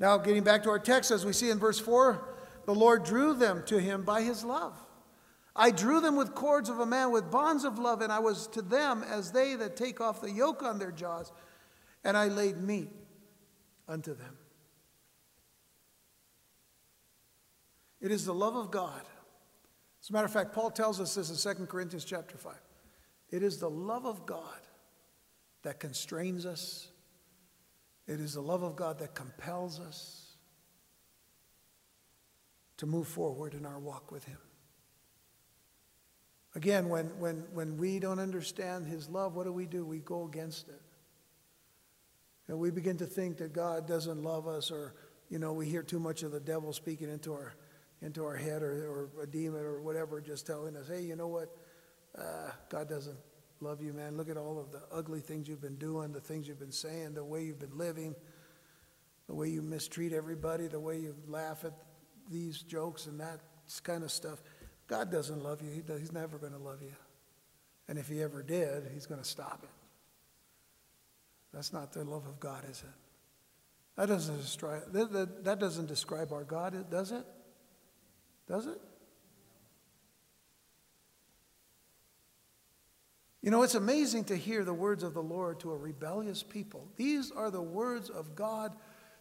A: Now, getting back to our text, as we see in verse 4, the Lord drew them to him by his love. I drew them with cords of a man, with bonds of love, and I was to them as they that take off the yoke on their jaws, and I laid meat unto them. It is the love of God. As a matter of fact, Paul tells us this in 2 Corinthians chapter 5. It is the love of God that constrains us, it is the love of God that compels us to move forward in our walk with Him. Again, when, when, when we don't understand His love, what do we do? We go against it. And we begin to think that God doesn't love us, or, you know, we hear too much of the devil speaking into our, into our head, or, or a demon, or whatever, just telling us, hey, you know what? Uh, God doesn't love you, man. Look at all of the ugly things you've been doing, the things you've been saying, the way you've been living, the way you mistreat everybody, the way you laugh at these jokes and that kind of stuff. God doesn't love you. He he's never going to love you. And if he ever did, he's going to stop it. That's not the love of God, is it? That doesn't describe, that, that, that doesn't describe our God, does it? Does it? You know, it's amazing to hear the words of the Lord to a rebellious people. These are the words of God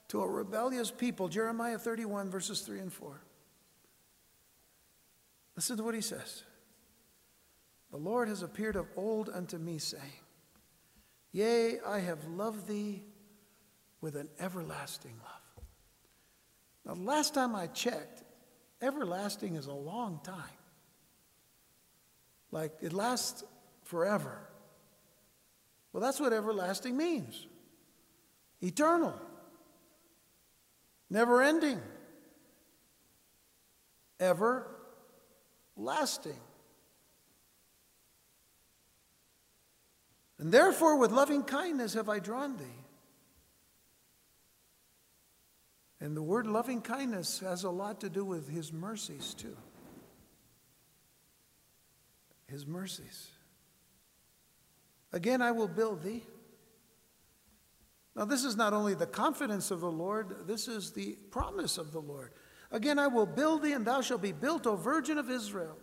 A: to a rebellious people. Jeremiah 31, verses 3 and 4. Listen to what he says. The Lord has appeared of old unto me, saying, Yea, I have loved thee with an everlasting love. Now, the last time I checked, everlasting is a long time. Like it lasts forever. Well, that's what everlasting means eternal, never ending, everlasting. And therefore, with loving kindness have I drawn thee. And the word loving kindness has a lot to do with his mercies, too. His mercies. Again, I will build thee. Now, this is not only the confidence of the Lord, this is the promise of the Lord. Again, I will build thee, and thou shalt be built, O Virgin of Israel.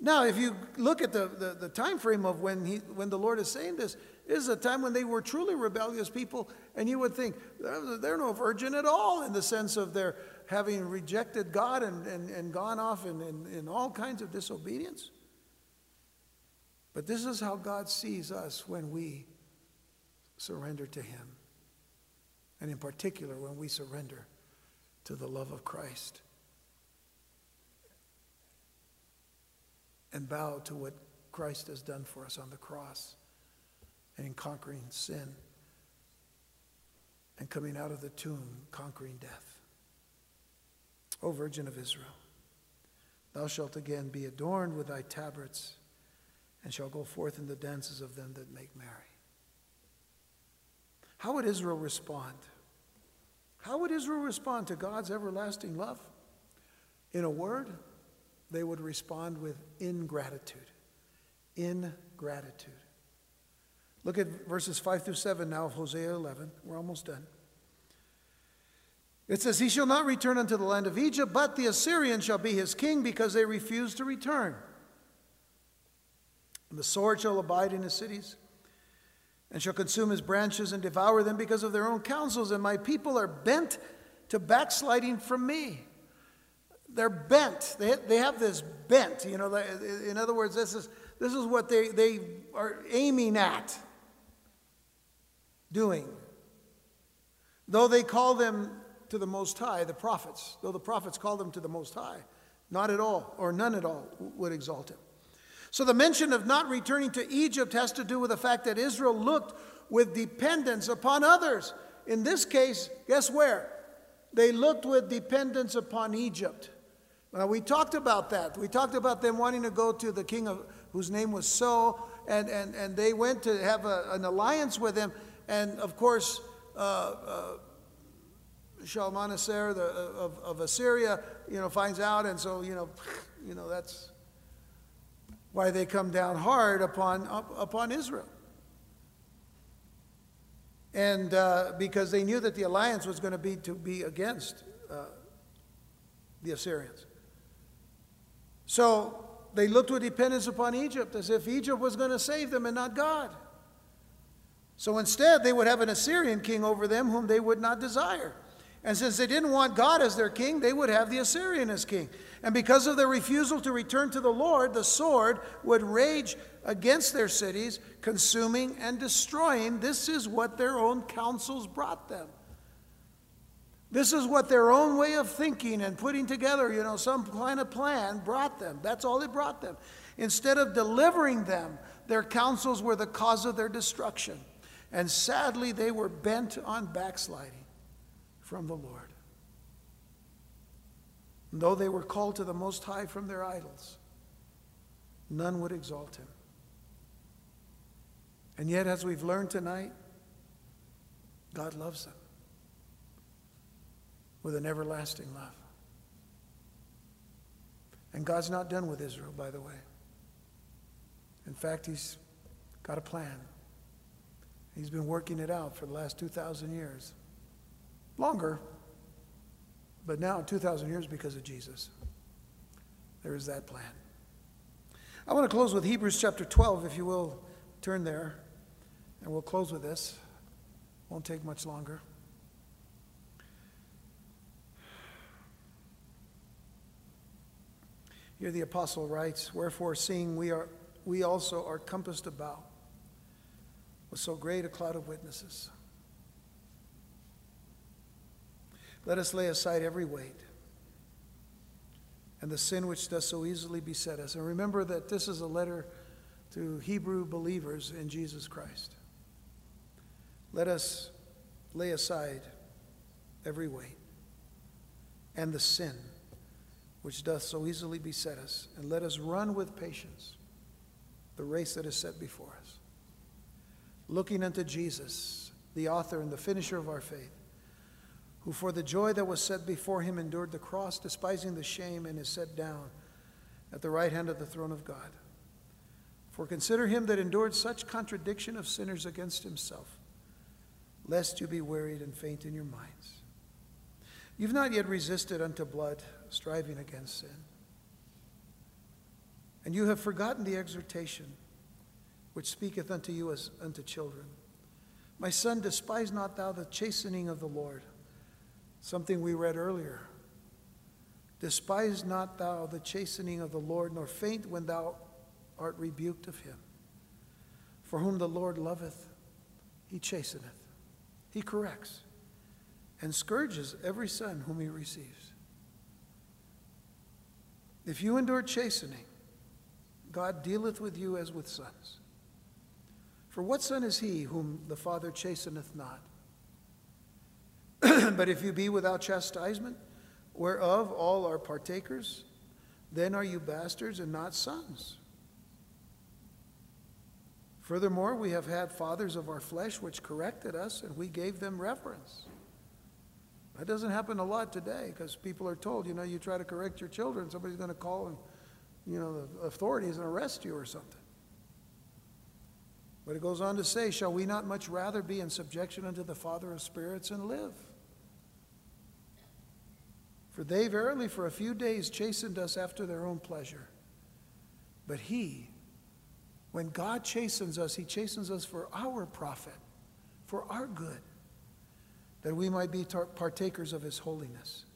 A: Now, if you look at the, the, the, time frame of when, he, when the Lord is saying this, this is a time when they were truly rebellious people, and you would think they're no virgin at all in the sense of their having rejected God and, and, and gone off in, in, in all kinds of disobedience. But this is how God sees us when we surrender to Him. And in particular, when we surrender to the love of Christ and bow to what Christ has done for us on the cross and in conquering sin and coming out of the tomb, conquering death. O Virgin of Israel, thou shalt again be adorned with thy tabrets and shall go forth in the dances of them that make merry. How would Israel respond? How would Israel respond to God's everlasting love? In a word, they would respond with ingratitude. Ingratitude. Look at verses 5 through 7 now of Hosea 11. We're almost done. It says, He shall not return unto the land of Egypt, but the Assyrian shall be his king because they refuse to return. And the sword shall abide in his cities and shall consume his branches and devour them because of their own counsels, and my people are bent to backsliding from me. They're bent. They, they have this bent. You know, in other words, this is, this is what they, they are aiming at doing. Though they call them to the Most High, the prophets, though the prophets call them to the Most High, not at all, or none at all, would exalt him. So the mention of not returning to Egypt has to do with the fact that Israel looked with dependence upon others. In this case, guess where? They looked with dependence upon Egypt. Now, we talked about that. We talked about them wanting to go to the king of, whose name was So, and, and, and they went to have a, an alliance with him. And of course, uh, uh, Shalmaneser the, of, of Assyria, you know, finds out, and so, you know, you know, that's why they come down hard upon, upon Israel. And uh, because they knew that the alliance was going to be to be against uh, the Assyrians. So they looked with dependence upon Egypt as if Egypt was going to save them and not God. So instead, they would have an Assyrian king over them whom they would not desire. And since they didn't want God as their king, they would have the Assyrian as king. And because of their refusal to return to the Lord, the sword would rage against their cities, consuming and destroying. This is what their own counsels brought them. This is what their own way of thinking and putting together, you know, some kind of plan brought them. That's all it brought them. Instead of delivering them, their counsels were the cause of their destruction. And sadly, they were bent on backsliding from the Lord. And though they were called to the Most High from their idols, none would exalt him. And yet, as we've learned tonight, God loves them with an everlasting love. And God's not done with Israel, by the way. In fact, He's got a plan. He's been working it out for the last 2,000 years. Longer, but now 2,000 years because of Jesus. There is that plan. I want to close with Hebrews chapter 12, if you will turn there, and we'll close with this. Won't take much longer. Here the apostle writes, Wherefore, seeing we, are, we also are compassed about with so great a cloud of witnesses, Let us lay aside every weight and the sin which does so easily beset us. And remember that this is a letter to Hebrew believers in Jesus Christ. Let us lay aside every weight and the sin which doth so easily beset us, and let us run with patience the race that is set before us, looking unto Jesus, the author and the finisher of our faith who for the joy that was set before him endured the cross, despising the shame, and is set down at the right hand of the throne of God. For consider him that endured such contradiction of sinners against himself, lest you be wearied and faint in your minds. You've not yet resisted unto blood, striving against sin. And you have forgotten the exhortation which speaketh unto you as unto children. My son, despise not thou the chastening of the Lord Something we read earlier. Despise not thou the chastening of the Lord, nor faint when thou art rebuked of him. For whom the Lord loveth, he chasteneth, he corrects, and scourges every son whom he receives. If you endure chastening, God dealeth with you as with sons. For what son is he whom the Father chasteneth not? but if you be without chastisement, whereof all are partakers, then are you bastards and not sons. Furthermore, we have had fathers of our flesh which corrected us, and we gave them reverence. That doesn't happen a lot today because people are told, you know, you try to correct your children, somebody's going to call and, you know, the authorities and arrest you or something. But it goes on to say, Shall we not much rather be in subjection unto the Father of spirits and live? For they verily for a few days chastened us after their own pleasure. But he, when God chastens us, he chastens us for our profit, for our good, that we might be partakers of his holiness.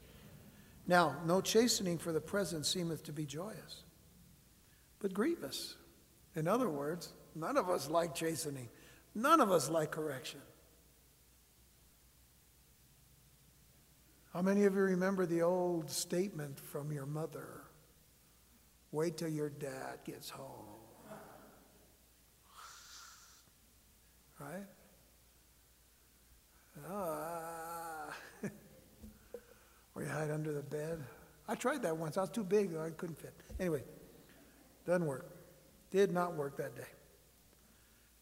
A: Now, no chastening for the present seemeth to be joyous, but grievous. In other words, none of us like chastening, none of us like correction. How many of you remember the old statement from your mother? Wait till your dad gets home. Right? Ah. or you hide under the bed. I tried that once. I was too big. I couldn't fit. Anyway, doesn't work. Did not work that day.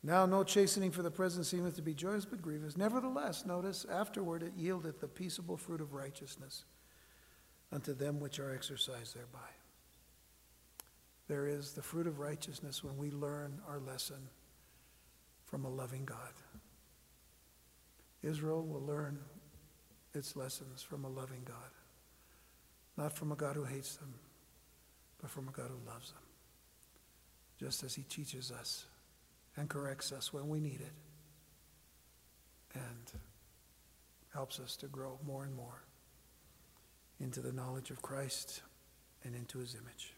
A: Now no chastening for the present seemeth to be joyous, but grievous. Nevertheless, notice, afterward it yieldeth the peaceable fruit of righteousness unto them which are exercised thereby. There is the fruit of righteousness when we learn our lesson from a loving God. Israel will learn its lessons from a loving God, not from a God who hates them, but from a God who loves them, just as he teaches us and corrects us when we need it and helps us to grow more and more into the knowledge of Christ and into his image.